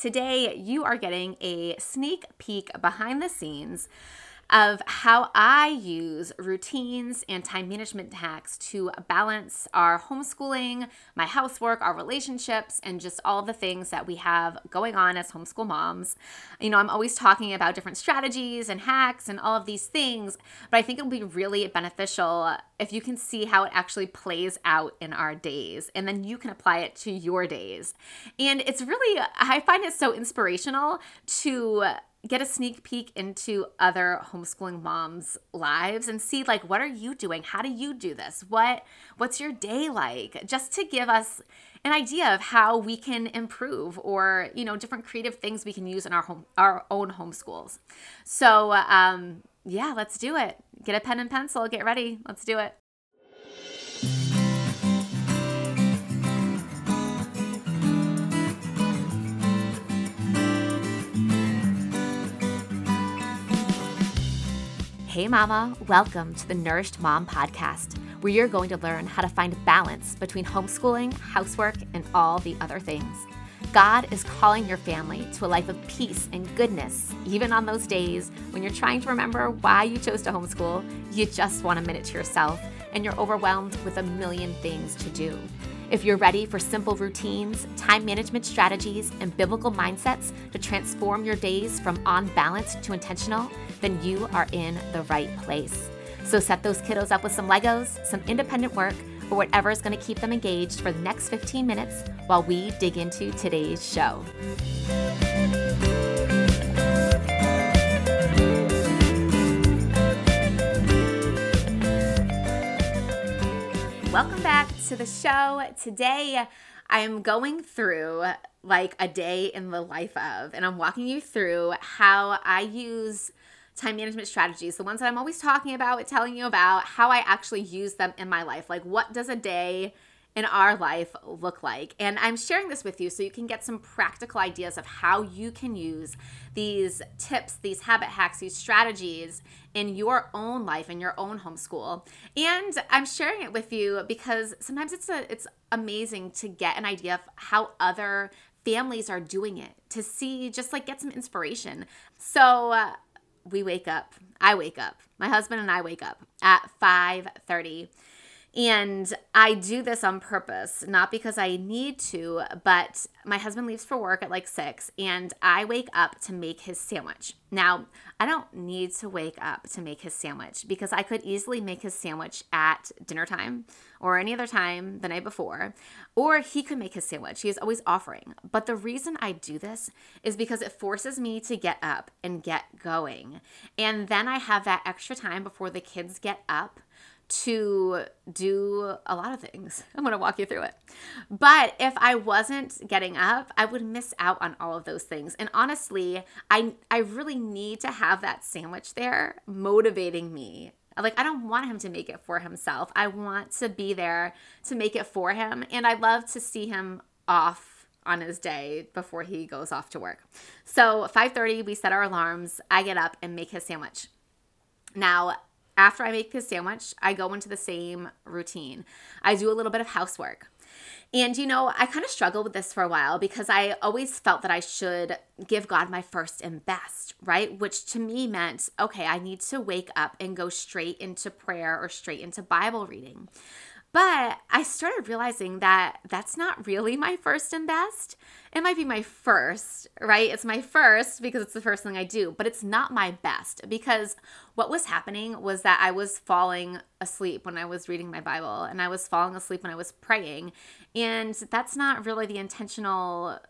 Today, you are getting a sneak peek behind the scenes of how I use routines and time management hacks to balance our homeschooling, my housework, our relationships, and just all the things that we have going on as homeschool moms. You know, I'm always talking about different strategies and hacks and all of these things, but I think it'll be really beneficial if you can see how it actually plays out in our days and then you can apply it to your days. And it's really, I find it so inspirational to get a sneak peek into other homeschooling moms lives and see like what are you doing? How do you do this? What what's your day like? Just to give us an idea of how we can improve or you know different creative things we can use in our home our own homeschools. So um yeah let's do it. Get a pen and pencil. Get ready. Let's do it Hey, Mama, welcome to the Nourished Mom Podcast, where you're going to learn how to find balance between homeschooling, housework, and all the other things. God is calling your family to a life of peace and goodness, even on those days when you're trying to remember why you chose to homeschool, you just want a minute to yourself, and you're overwhelmed with a million things to do. If you're ready for simple routines, time management strategies, and biblical mindsets to transform your days from on balance to intentional, then you are in the right place. So set those kiddos up with some Legos, some independent work, or whatever is going to keep them engaged for the next 15 minutes while we dig into today's show. Welcome back to the show. Today, I am going through like a day in the life of, and I'm walking you through how I use time management strategies, the ones that I'm always talking about, telling you about, how I actually use them in my life. Like, what does a day in our life look like? And I'm sharing this with you so you can get some practical ideas of how you can use these tips, these habit hacks, these strategies in your own life, in your own homeschool. And I'm sharing it with you because sometimes it's a it's amazing to get an idea of how other families are doing it to see just like get some inspiration. So uh, we wake up. I wake up. My husband and I wake up at 5:30 and I do this on purpose, not because I need to, but my husband leaves for work at like six, and I wake up to make his sandwich. Now, I don't need to wake up to make his sandwich because I could easily make his sandwich at dinner time or any other time the night before, or he could make his sandwich. He is always offering. But the reason I do this is because it forces me to get up and get going. And then I have that extra time before the kids get up to do a lot of things. I'm going to walk you through it. But if I wasn't getting up, I would miss out on all of those things. And honestly, I I really need to have that sandwich there motivating me. Like I don't want him to make it for himself. I want to be there to make it for him and I love to see him off on his day before he goes off to work. So 5:30 we set our alarms. I get up and make his sandwich. Now, after I make his sandwich, I go into the same routine. I do a little bit of housework. And you know, I kind of struggled with this for a while because I always felt that I should give God my first and best, right? Which to me meant, okay, I need to wake up and go straight into prayer or straight into Bible reading. But I started realizing that that's not really my first and best. It might be my first, right? It's my first because it's the first thing I do, but it's not my best because what was happening was that I was falling asleep when I was reading my Bible and I was falling asleep when I was praying. And that's not really the intentional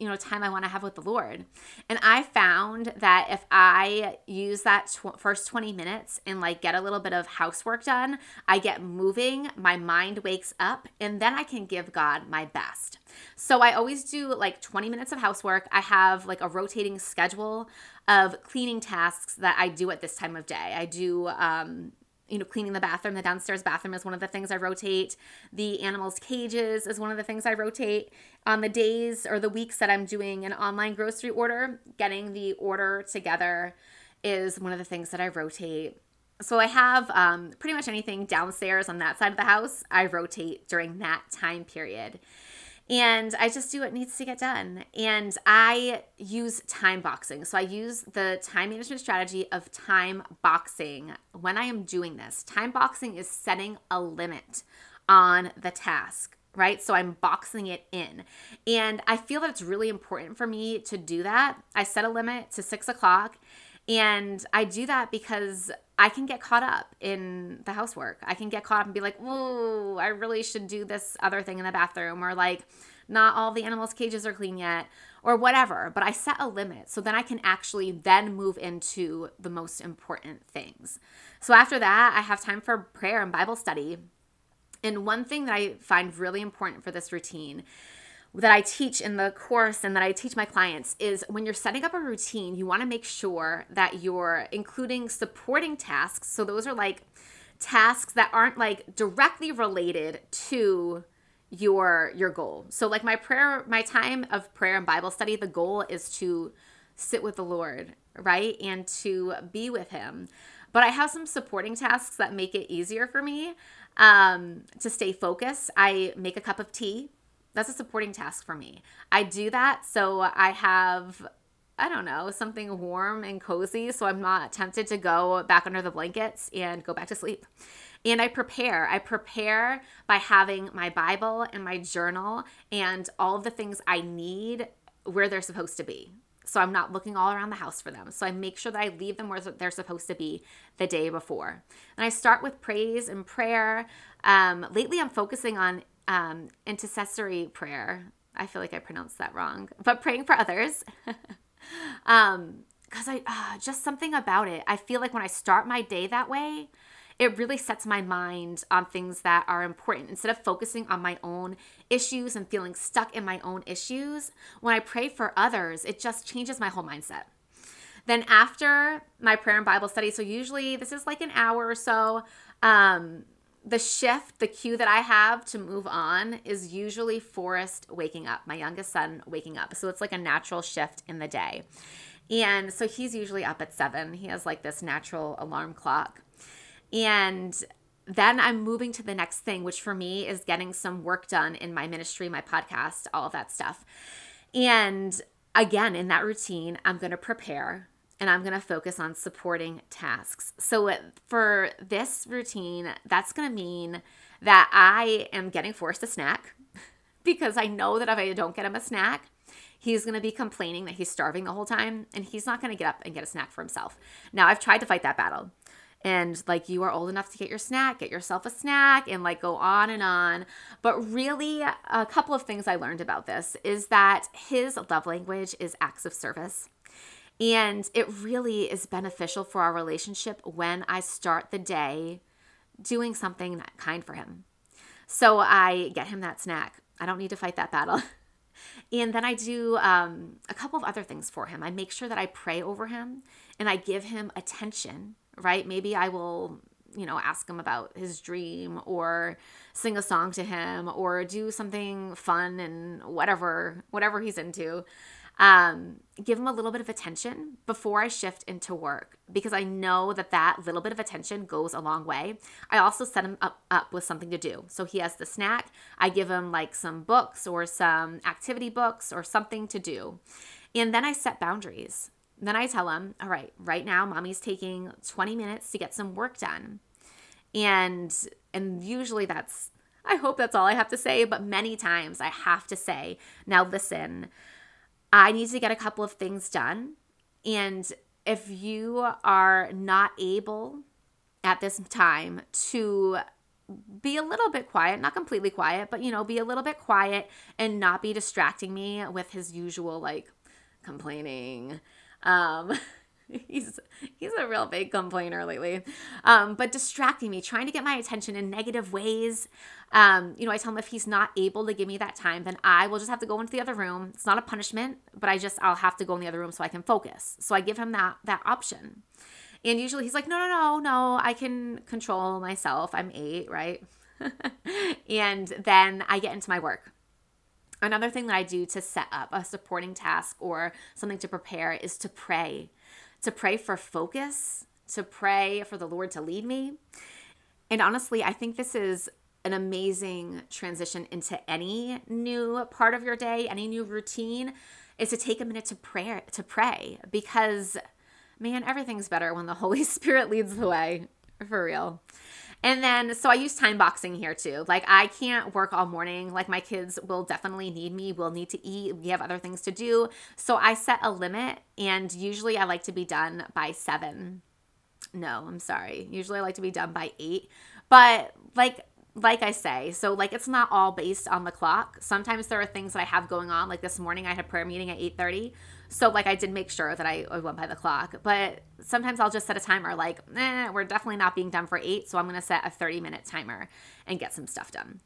you know time i want to have with the lord. And i found that if i use that tw- first 20 minutes and like get a little bit of housework done i get moving my mind wakes up and then i can give god my best. So i always do like 20 minutes of housework. I have like a rotating schedule of cleaning tasks that i do at this time of day. I do um you know, cleaning the bathroom. The downstairs bathroom is one of the things I rotate. The animals' cages is one of the things I rotate. On the days or the weeks that I'm doing an online grocery order, getting the order together is one of the things that I rotate. So I have um, pretty much anything downstairs on that side of the house, I rotate during that time period. And I just do what needs to get done. And I use time boxing. So I use the time management strategy of time boxing when I am doing this. Time boxing is setting a limit on the task right? So I'm boxing it in. And I feel that it's really important for me to do that. I set a limit to six o'clock. And I do that because I can get caught up in the housework. I can get caught up and be like, "Whoa, I really should do this other thing in the bathroom," or like, "Not all the animals' cages are clean yet," or whatever. But I set a limit so then I can actually then move into the most important things. So after that, I have time for prayer and Bible study. And one thing that I find really important for this routine that I teach in the course and that I teach my clients is when you're setting up a routine, you want to make sure that you're including supporting tasks. So those are like tasks that aren't like directly related to your your goal. So like my prayer my time of prayer and Bible study, the goal is to sit with the Lord, right? And to be with him. But I have some supporting tasks that make it easier for me um, to stay focused. I make a cup of tea that's a supporting task for me. I do that so I have I don't know, something warm and cozy so I'm not tempted to go back under the blankets and go back to sleep. And I prepare. I prepare by having my Bible and my journal and all the things I need where they're supposed to be. So I'm not looking all around the house for them. So I make sure that I leave them where they're supposed to be the day before. And I start with praise and prayer. Um, lately, I'm focusing on um, intercessory prayer. I feel like I pronounced that wrong, but praying for others. um, because I uh, just something about it. I feel like when I start my day that way, it really sets my mind on things that are important instead of focusing on my own issues and feeling stuck in my own issues. When I pray for others, it just changes my whole mindset. Then after my prayer and Bible study, so usually this is like an hour or so. Um, the shift, the cue that I have to move on is usually Forrest waking up, my youngest son waking up. So it's like a natural shift in the day. And so he's usually up at seven. He has like this natural alarm clock. And then I'm moving to the next thing, which for me is getting some work done in my ministry, my podcast, all of that stuff. And again, in that routine, I'm going to prepare and I'm going to focus on supporting tasks. So for this routine, that's going to mean that I am getting Forrest a snack because I know that if I don't get him a snack, he's going to be complaining that he's starving the whole time and he's not going to get up and get a snack for himself. Now, I've tried to fight that battle. And like, you are old enough to get your snack, get yourself a snack, and like go on and on. But really, a couple of things I learned about this is that his love language is acts of service. And it really is beneficial for our relationship when I start the day doing something kind for him. So I get him that snack. I don't need to fight that battle. and then I do um, a couple of other things for him. I make sure that I pray over him and I give him attention, right? Maybe I will, you know, ask him about his dream or sing a song to him or do something fun and whatever, whatever he's into um, give them a little bit of attention before I shift into work because I know that that little bit of attention goes a long way. I also set him up, up with something to do. So he has the snack. I give him like some books or some activity books or something to do. And then I set boundaries. Then I tell him, all right, right now, mommy's taking 20 minutes to get some work done. And and usually that's I hope that's all I have to say, but many times I have to say, now listen, I need to get a couple of things done. And if you are not able at this time to be a little bit quiet, not completely quiet, but you know, be a little bit quiet and not be distracting me with his usual like complaining. Um he's he's a real big complainer lately. Um, but distracting me trying to get my attention in negative ways. Um, you know i tell him if he's not able to give me that time then i will just have to go into the other room. It's not a punishment but i just i'll have to go in the other room so i can focus. So i give him that that option. And usually he's like no no no no i can control myself. I'm eight right? And then i get into my work. Another thing that I do to set up a supporting task or something to prepare is to pray to pray for focus, to pray for the Lord to lead me. And honestly, I think this is an amazing transition into any new part of your day, any new routine is to take a minute to pray to pray because man, everything's better when the Holy Spirit leads the way. For real. And then, so I use time boxing here too. Like, I can't work all morning. Like, my kids will definitely need me, will need to eat. We have other things to do. So I set a limit, and usually I like to be done by seven. No, I'm sorry. Usually I like to be done by eight. But, like, like I say, so like it's not all based on the clock. Sometimes there are things that I have going on. Like this morning, I had prayer meeting at eight thirty, so like I did make sure that I, I went by the clock. But sometimes I'll just set a timer. Like, eh, we're definitely not being done for eight, so I'm gonna set a thirty minute timer and get some stuff done.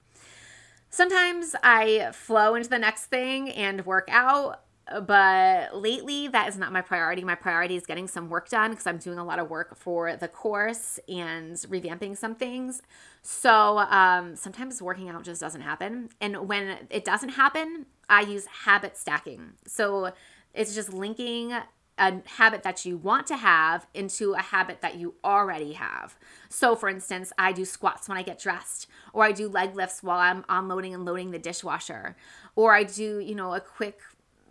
Sometimes I flow into the next thing and work out but lately that is not my priority my priority is getting some work done because i'm doing a lot of work for the course and revamping some things so um, sometimes working out just doesn't happen and when it doesn't happen i use habit stacking so it's just linking a habit that you want to have into a habit that you already have. So, for instance, I do squats when I get dressed, or I do leg lifts while I'm unloading and loading the dishwasher, or I do, you know, a quick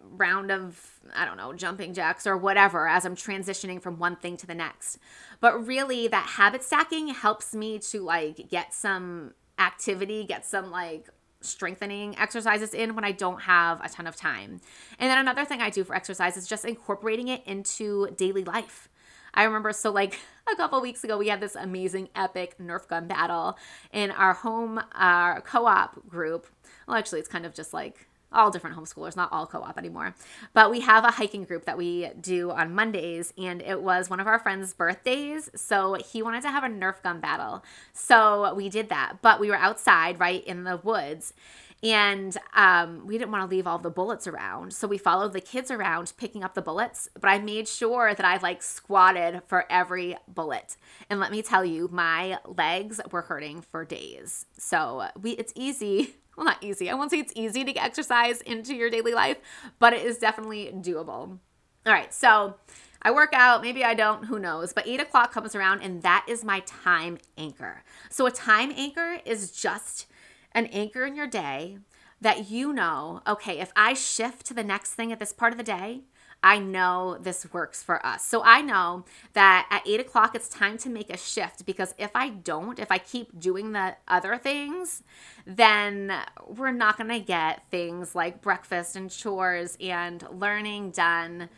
round of, I don't know, jumping jacks or whatever as I'm transitioning from one thing to the next. But really, that habit stacking helps me to like get some activity, get some like strengthening exercises in when I don't have a ton of time. And then another thing I do for exercise is just incorporating it into daily life. I remember so like a couple weeks ago we had this amazing epic Nerf gun battle in our home our co-op group. Well actually it's kind of just like all different homeschoolers, not all co op anymore. But we have a hiking group that we do on Mondays, and it was one of our friends' birthdays. So he wanted to have a Nerf gun battle. So we did that. But we were outside, right in the woods. And um, we didn't want to leave all the bullets around. So we followed the kids around picking up the bullets. But I made sure that I like squatted for every bullet. And let me tell you, my legs were hurting for days. So we it's easy well, not easy. I won't say it's easy to get exercise into your daily life, but it is definitely doable. All right, so I work out, maybe I don't, who knows, but eight o'clock comes around and that is my time anchor. So a time anchor is just an anchor in your day that you know, okay, if I shift to the next thing at this part of the day, I know this works for us. So I know that at eight o'clock, it's time to make a shift because if I don't, if I keep doing the other things, then we're not going to get things like breakfast and chores and learning done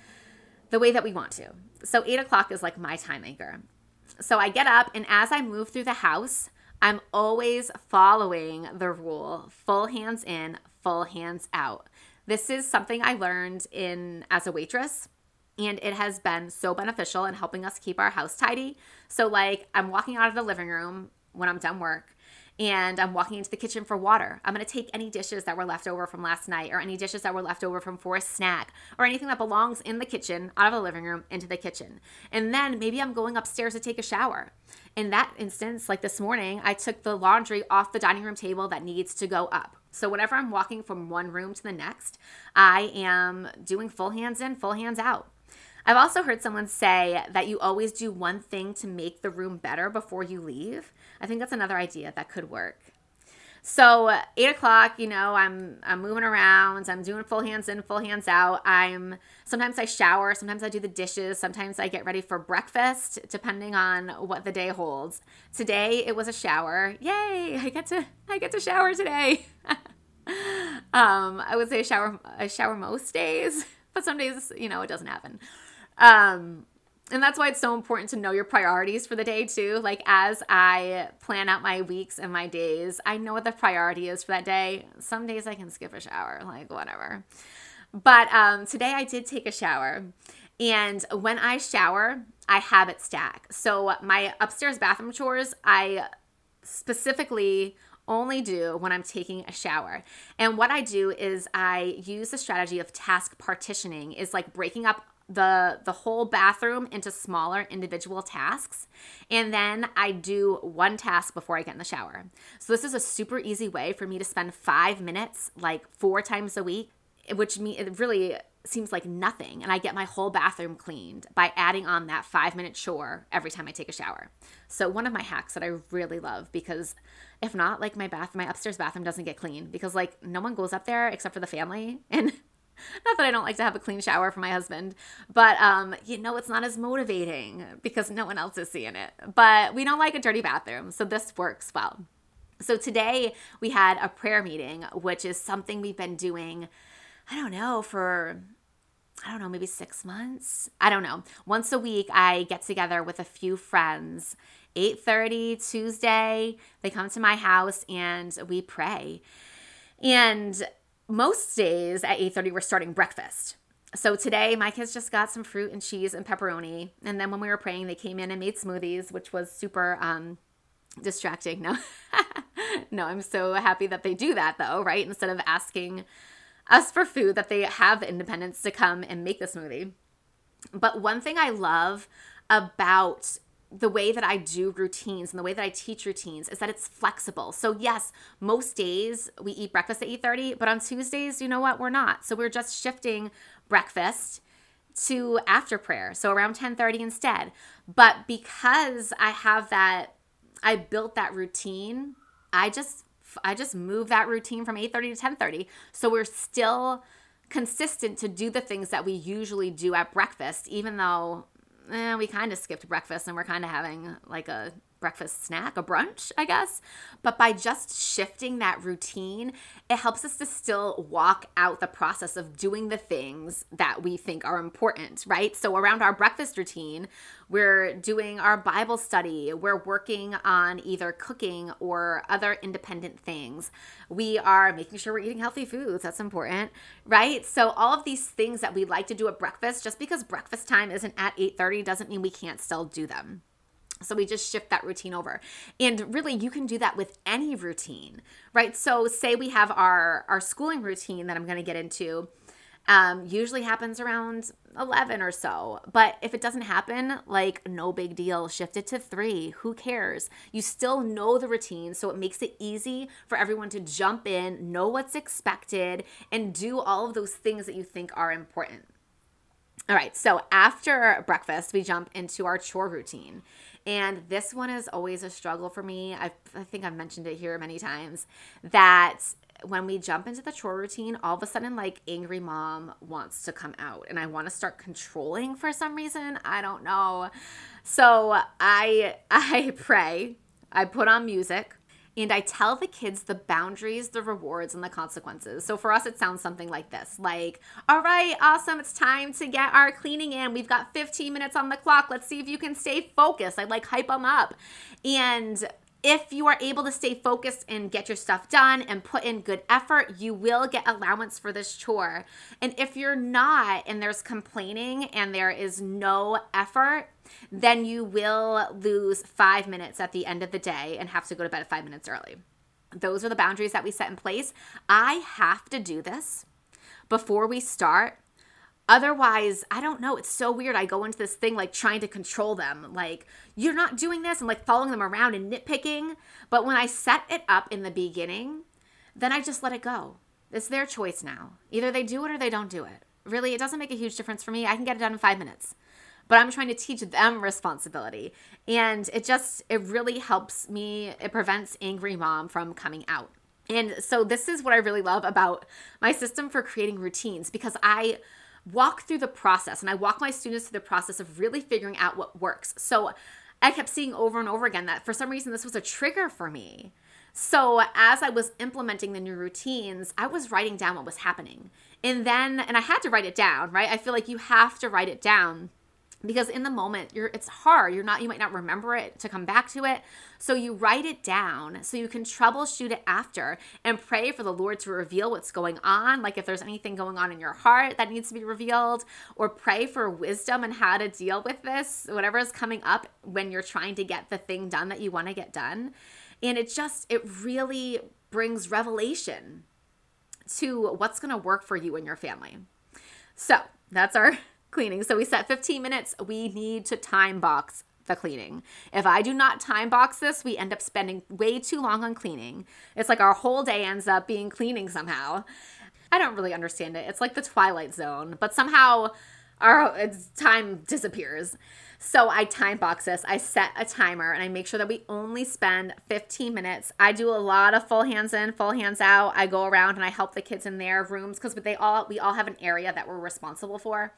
the way that we want to. So eight o'clock is like my time anchor. So I get up, and as I move through the house, I'm always following the rule full hands in, full hands out. This is something I learned in as a waitress and it has been so beneficial in helping us keep our house tidy. So like I'm walking out of the living room when I'm done work and I'm walking into the kitchen for water. I'm going to take any dishes that were left over from last night or any dishes that were left over from Forrest's snack or anything that belongs in the kitchen out of the living room into the kitchen. And then maybe I'm going upstairs to take a shower. In that instance, like this morning, I took the laundry off the dining room table that needs to go up. So whenever I'm walking from one room to the next, I am doing full hands in, full hands out. I've also heard someone say that you always do one thing to make the room better before you leave. I think that's another idea that could work. So eight o'clock, you know, I'm I'm moving around. I'm doing full hands in, full hands out. I'm sometimes I shower, sometimes I do the dishes, sometimes I get ready for breakfast, depending on what the day holds. Today it was a shower. Yay! I get to I get to shower today. um, I would say a shower a shower most days, but some days you know it doesn't happen. Um, and that's why it's so important to know your priorities for the day too. Like as i plan out my weeks and my days i know what the priority is for that day. Some days i can skip a shower like whatever. But um, today i did take a shower and when i shower i have habit stack. So my upstairs bathroom chores i specifically only do when I'm taking a shower. And what I do is I use the strategy of task partitioning is like breaking up the the whole bathroom into smaller individual tasks and then I do one task before I get in the shower. So this is a super easy way for me to spend 5 minutes like 4 times a week which me it really seems like nothing. And I get my whole bathroom cleaned by adding on that five minute chore every time I take a shower. So, one of my hacks that I really love because if not, like my bath, my upstairs bathroom doesn't get clean because like no one goes up there except for the family. And not that I don't like to have a clean shower for my husband, but um, you know, it's not as motivating because no one else is seeing it. But we don't like a dirty bathroom, so this works well. So today we had a prayer meeting, which is something we've been doing, I don't know, for I don't know, maybe six months. I don't know. Once a week, I get together with a few friends. 8:30 Tuesday, they come to my house and we pray. And most days at 8:30 we're starting breakfast. So today my kids just got some fruit and cheese and pepperoni, and then when we were praying, they came in and made smoothies, which was super um, distracting. No, no, I'm so happy that they do that though, right? Instead of asking us for food that they have independence to come and make the smoothie. But one thing I love about the way that I do routines and the way that I teach routines is that it's flexible. So yes, most days we eat breakfast at 8:30, but on Tuesdays, you know what? We're not. So we're just shifting breakfast to after prayer. So around 10:30 instead. But because I have that I built that routine, I just I just move that routine from 8:30 to 10:30. So we're still consistent to do the things that we usually do at breakfast, even though eh, we kind of skipped breakfast and we're kind of having like a breakfast snack, a brunch, I guess. But by just shifting that routine, it helps us to still walk out the process of doing the things that we think are important, right? So around our breakfast routine, we're doing our Bible study, we're working on either cooking or other independent things. We are making sure we're eating healthy foods, that's important, right? So all of these things that we like to do at breakfast, just because breakfast time isn't at 8:30 doesn't mean we can't still do them. So we just shift that routine over. And really you can do that with any routine, right? So say we have our our schooling routine that I'm going to get into um, usually happens around 11 or so. But if it doesn't happen, like no big deal, shift it to three. Who cares? You still know the routine, so it makes it easy for everyone to jump in, know what's expected, and do all of those things that you think are important. All right, so after breakfast, we jump into our chore routine. And this one is always a struggle for me. I, I think I've mentioned it here many times that when we jump into the chore routine, all of a sudden, like angry mom wants to come out, and I want to start controlling for some reason. I don't know. So I I pray. I put on music and I tell the kids the boundaries, the rewards, and the consequences. So for us, it sounds something like this like, all right, awesome, it's time to get our cleaning in. We've got 15 minutes on the clock. Let's see if you can stay focused. I like hype them up. And if you are able to stay focused and get your stuff done and put in good effort, you will get allowance for this chore. And if you're not and there's complaining and there is no effort, then you will lose five minutes at the end of the day and have to go to bed five minutes early. Those are the boundaries that we set in place. I have to do this before we start Otherwise, I don't know. It's so weird. I go into this thing like trying to control them. Like, you're not doing this and like following them around and nitpicking. But when I set it up in the beginning, then I just let it go. It's their choice now. Either they do it or they don't do it. Really, it doesn't make a huge difference for me. I can get it done in five minutes. But I'm trying to teach them responsibility. And it just, it really helps me. It prevents angry mom from coming out. And so, this is what I really love about my system for creating routines because I, walk through the process and I walk my students through the process of really figuring out what works. So I kept seeing over and over again that for some reason this was a trigger for me. So as I was implementing the new routines, I was writing down what was happening. And then and I had to write it down, right? I feel like you have to write it down because in the moment you're it's hard. You're not you might not remember it to come back to it. So you write it down so you can troubleshoot it after and pray for the lord to reveal what's going on. Like if there's anything going on in your heart that needs to be revealed or pray for wisdom and how to deal with this whatever is coming up when you're trying to get the thing done that you want to get done. And it just it really brings revelation to what's going to work for you and your family. So that's our cleaning. So we set 15 minutes. We need to time box the cleaning. If I do not time box this, we end up spending way too long on cleaning. It's like our whole day ends up being cleaning somehow. I don't really understand it. It's like the Twilight Zone, but somehow our time disappears. So I time box this. I set a timer and I make sure that we only spend 15 minutes. I do a lot of full hands in, full hands out. I go around and I help the kids in their rooms because they all we all have an area that we're responsible for.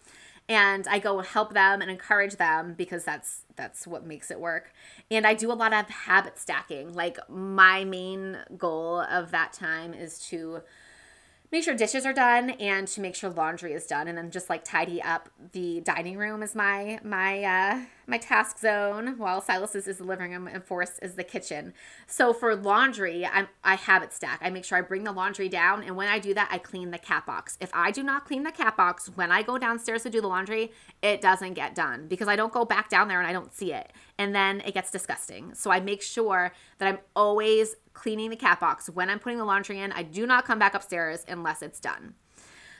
And I go help them and encourage them because that's that's what makes it work. And I do a lot of habit stacking. Like my main goal of that time is to make sure dishes are done and to make sure laundry is done and then just like tidy up the dining room is my my uh my task zone while Silas is, the living room and Forrest is the kitchen. So for laundry, I'm, I habit stack. I make sure I bring the laundry down. And when I do that, I clean the cat box. If I do not clean the cat box when I go downstairs to do the laundry, it doesn't get done because I don't go back down there and I don't see it. And then it gets disgusting. So I make sure that I'm always cleaning the cat box when I'm putting the laundry in. I do not come back upstairs unless it's done.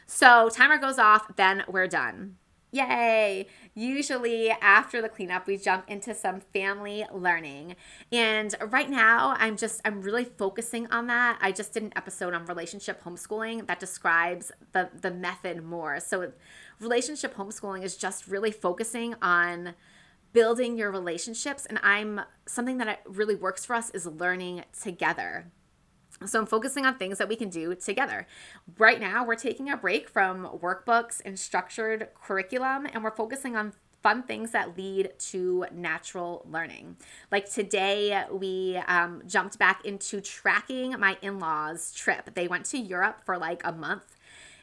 So timer goes off, then we're done. Yay! Usually, after the cleanup, we jump into some family learning. And right now, I'm just, I'm really focusing on that. I just did an episode on relationship homeschooling that describes the, the method more. So, relationship homeschooling is just really focusing on building your relationships. And I'm, something that really works for us is learning together. So I'm focusing on things that we can do together. Right now, we're taking a break from workbooks and structured curriculum, and we're focusing on fun things that lead to natural learning. Like today, we um, jumped back into tracking my in laws' trip. They went to Europe for like a month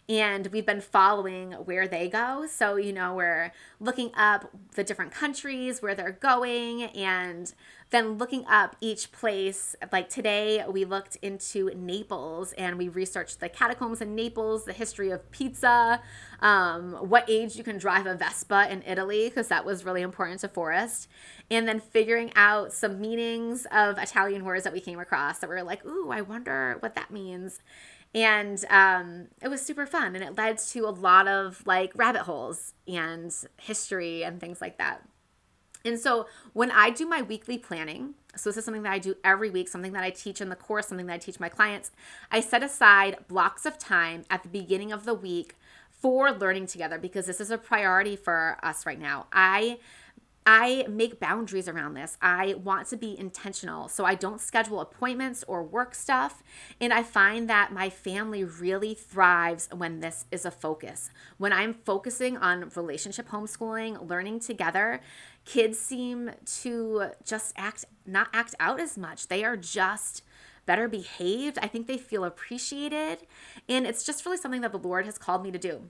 and we've been following where they go. So, you know, we're looking up the different countries where they're going and then looking up each place. Like today, we looked into Naples and we researched the catacombs in Naples, the history of pizza, um, what age you can drive a Vespa in Italy, because that was really important to Forrest, and then figuring out some meanings of Italian words that we came across that were like, ooh, I wonder what that means and um, it was super fun and it led to a lot of like rabbit holes and history and things like that and so when i do my weekly planning so this is something that i do every week something that i teach in the course something that i teach my clients i set aside blocks of time at the beginning of the week for learning together because this is a priority for us right now. I I make boundaries around this. I want to be intentional. So I don't schedule appointments or work stuff. And I find that my family really thrives when this is a focus. When I'm focusing on relationship homeschooling, learning together, kids seem to just act, not act out as much. They are just better behaved. I think they feel appreciated. And it's just really something that the Lord has called me to do.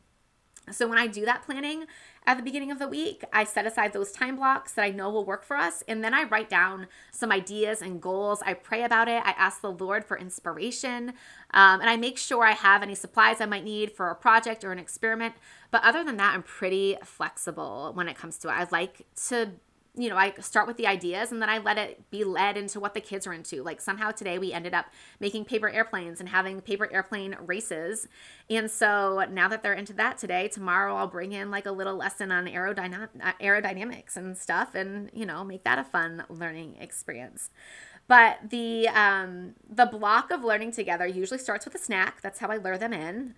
So when I do that planning at the beginning of the week, I set aside those time blocks that I know will work for us. And then I write down some ideas and goals. I pray about it. I ask the Lord for inspiration. Um, and I make sure I have any supplies I might need for a project or an experiment. But other than that, I'm pretty flexible when it comes to it. I like to you know, I start with the ideas and then I let it be led into what the kids are into. Like somehow today we ended up making paper airplanes and having paper airplane races. And so now that they're into that today, tomorrow I'll bring in like a little lesson on aerodynam- uh, aerodynamics and stuff and, you know, make that a fun learning experience. But the um, the block of learning together usually starts with a snack. That's how I lure them in,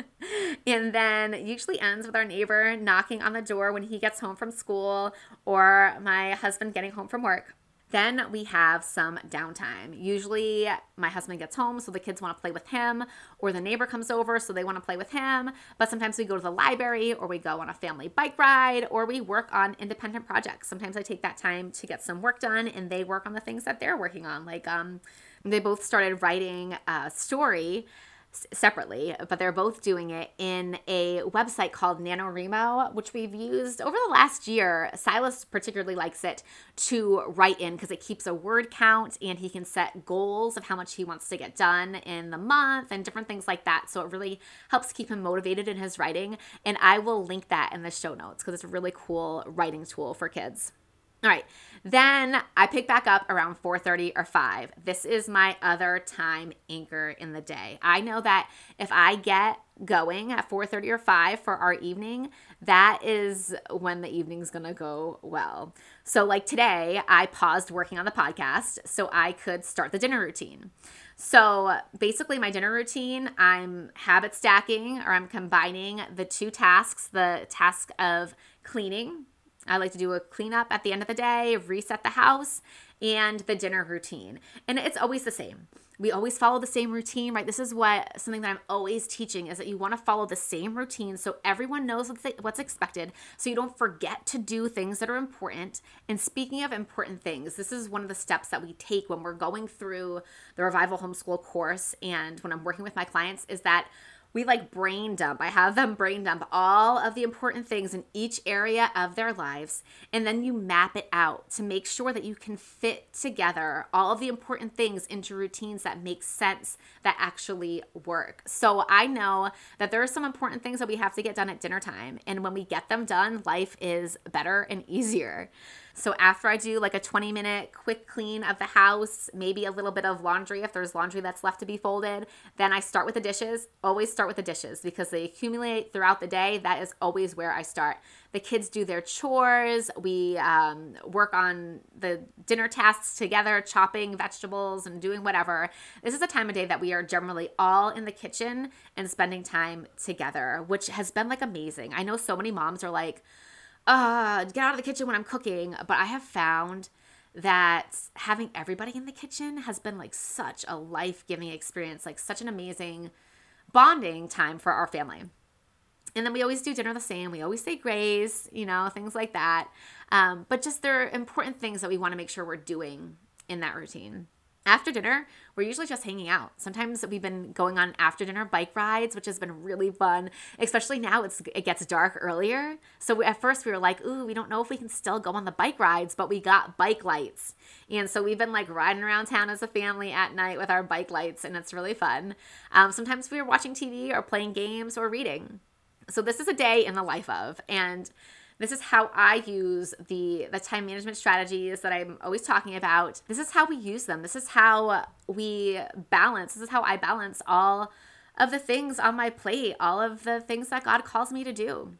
and then usually ends with our neighbor knocking on the door when he gets home from school, or my husband getting home from work. Then we have some downtime. Usually, my husband gets home, so the kids want to play with him, or the neighbor comes over, so they want to play with him. But sometimes we go to the library, or we go on a family bike ride, or we work on independent projects. Sometimes I take that time to get some work done, and they work on the things that they're working on. Like, um, they both started writing a story separately, but they're both doing it in a website called NaNoWriMo, which we've used over the last year. Silas particularly likes it to write in because it keeps a word count and he can set goals of how much he wants to get done in the month and different things like that. So it really helps keep him motivated in his writing. And I will link that in the show notes because it's a really cool writing tool for kids. All right. Then I pick back up around 4:30 or 5. This is my other time anchor in the day. I know that if I get going at 4:30 or 5 for our evening, that is when the evening's going to go well. So like today, I paused working on the podcast so I could start the dinner routine. So basically, my dinner routine, I'm habit stacking or I'm combining the two tasks the task of cleaning I like to do a cleanup at the end of the day, reset the house, and the dinner routine. And it's always the same. We always follow the same routine, right? This is what something that I'm always teaching is that you want to follow the same routine so everyone knows what's expected, so you don't forget to do things that are important. And speaking of important things, this is one of the steps that we take when we're going through the Revival Homeschool course and when I'm working with my clients is that we like brain dump. I have them brain dump all of the important things in each area of their lives. And then you map it out to make sure that you can fit together all of the important things into routines that make sense, that actually work. So I know that there are some important things that we have to get done at dinner time. And when we get them done, life is better and easier. So after I do like a 20 minute quick clean of the house, maybe a little bit of laundry if there's laundry that's left to be folded, then I start with the dishes. Always start with the dishes because they accumulate throughout the day. That is always where I start. The kids do their chores. We um, work on the dinner tasks together, chopping vegetables and doing whatever. This is a time of day that we are generally all in the kitchen and spending time together, which has been like amazing. I know so many moms are like, uh, get out of the kitchen when I'm cooking. But I have found that having everybody in the kitchen has been like such a life giving experience, like such an amazing bonding time for our family. And then we always do dinner the same. We always say grace, you know, things like that. Um, but just there are important things that we want to make sure we're doing in that routine. After dinner, we're usually just hanging out. Sometimes we've been going on after dinner bike rides, which has been really fun, especially now it's it gets dark earlier. So at first we were like, "Ooh, we don't know if we can still go on the bike rides," but we got bike lights. And so we've been like riding around town as a family at night with our bike lights and it's really fun. Um, sometimes we are watching TV or playing games or reading. So this is a day in the life of and this is how I use the the time management strategies that I'm always talking about. This is how we use them. This is how we balance. This is how I balance all of the things on my plate, all of the things that God calls me to do.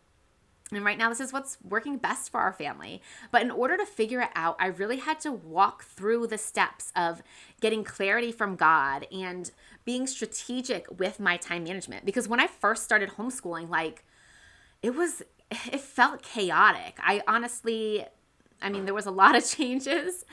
And right now, this is what's working best for our family. But in order to figure it out, I really had to walk through the steps of getting clarity from God and being strategic with my time management. Because when I first started homeschooling, like, it was it felt chaotic. I honestly, I mean, there was a lot of changes,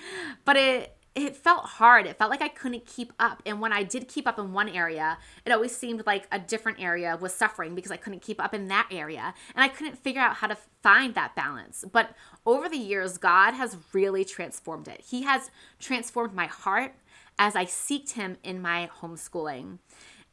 but it it felt hard. It felt like I couldn't keep up. And when I did keep up in one area, it always seemed like a different area was suffering because I couldn't keep up in that area. And I couldn't figure out how to find that balance. But over the years, God has really transformed it. He has transformed my heart as I seeked Him in my homeschooling.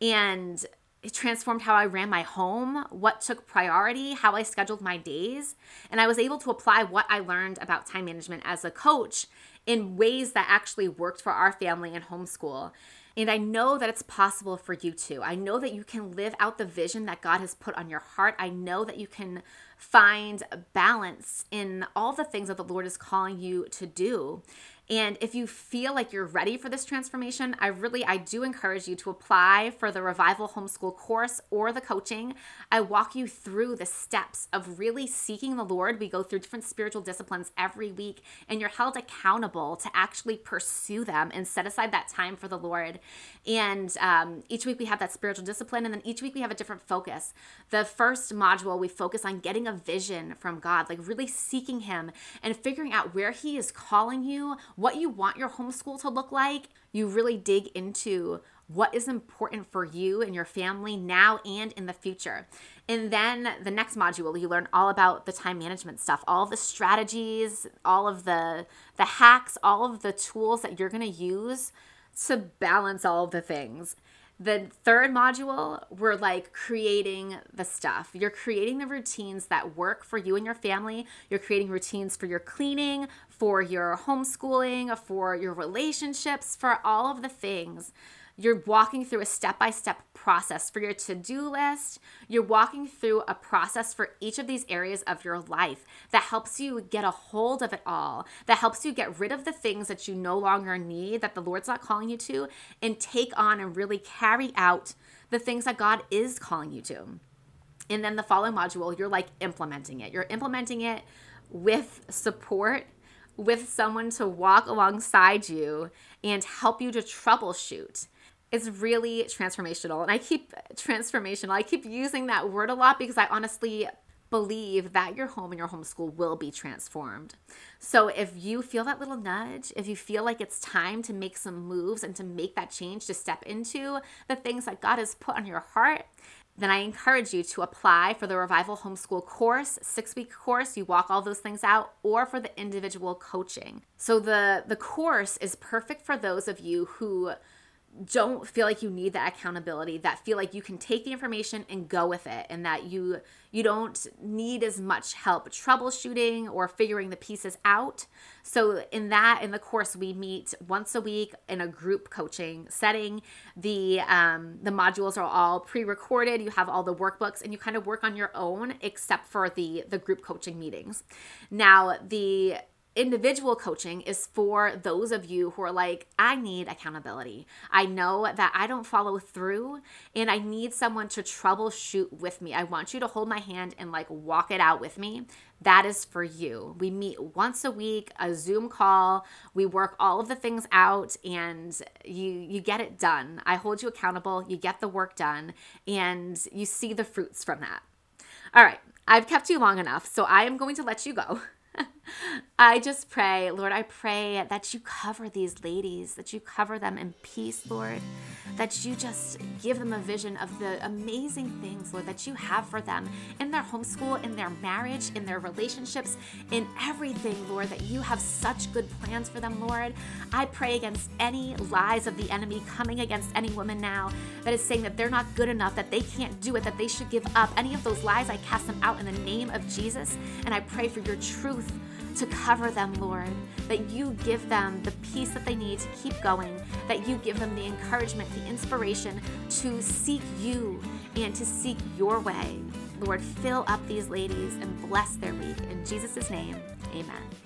And it transformed how I ran my home, what took priority, how I scheduled my days, and I was able to apply what I learned about time management as a coach in ways that actually worked for our family and homeschool. And I know that it's possible for you too. I know that you can live out the vision that God has put on your heart. I know that you can find balance in all the things that the Lord is calling you to do. And if you feel like you're ready for this transformation, I really I do encourage you to apply for the Revival Homeschool course or the coaching. I walk you through the steps of really seeking the Lord. We go through different spiritual disciplines every week and you're held accountable to actually pursue them and set aside that time for the Lord. And um, each week we have that spiritual discipline and then each week we have a different focus. The first module we focus on getting a vision from God, like really seeking him and figuring out where he is calling you what you want your homeschool to look like, you really dig into what is important for you and your family now and in the future. And then the next module, you learn all about the time management stuff, all the strategies, all of the the hacks, all of the tools that you're going to use to balance all of the things. The third module, we're like creating the stuff. You're creating the routines that work for you and your family. You're creating routines for your cleaning, for your homeschooling, for your relationships, for all of the things You're walking through a step by step process for your to do list. You're walking through a process for each of these areas of your life that helps you get a hold of it all, that helps you get rid of the things that you no longer need, that the Lord's not calling you to, and take on and really carry out the things that God is calling you to. And then the following module, you're like implementing it. You're implementing it with support, with someone to walk alongside you and help you to troubleshoot it's really transformational. And I keep transformational. I keep using that word a lot because I honestly believe that your home and your homeschool will be transformed. So if you feel that little nudge, if you feel like it's time to make some moves and to make that change to step into the things that God has put on your heart, then I encourage you to apply for the Revival Homeschool course, six week course. You walk all those things out, or for the individual coaching. So the the course is perfect for those of you who don't feel like you need that accountability that feel like you can take the information and go with it and that you you don't need as much help troubleshooting or figuring the pieces out. So in that in the course we meet once a week in a group coaching setting. The um, the modules are all pre-recorded. You have all the workbooks and you kind of work on your own except for the the group coaching meetings. Now the individual coaching is for those of you who are like, I need accountability. I know that I don't follow through and I need someone to troubleshoot with me. I want you to hold my hand and like walk it out with me. That is for you. We meet once a week, a Zoom call. We work all of the things out and you you get it done. I hold you accountable, you get the work done and you see the fruits from that. All right, I've kept you long enough, so I am going to let you go. I just pray, Lord, I pray that you cover these ladies, that you cover them in peace, Lord, that you just give them a vision of the amazing things, Lord, that you have for them in their homeschool, in their marriage, in their relationships, in everything, Lord, that you have such good plans for them, Lord. I pray against any lies of the enemy coming against any woman now that is saying that they're not good enough, that they can't do it, that they should give up. Any of those lies, I cast them out in the name of Jesus, and I pray for your truth to cover them, Lord, that you give them the peace that they need to keep going, that you give them the encouragement, the inspiration to seek you and to seek your way. Lord, fill up these ladies and bless their week. In Jesus' name, amen.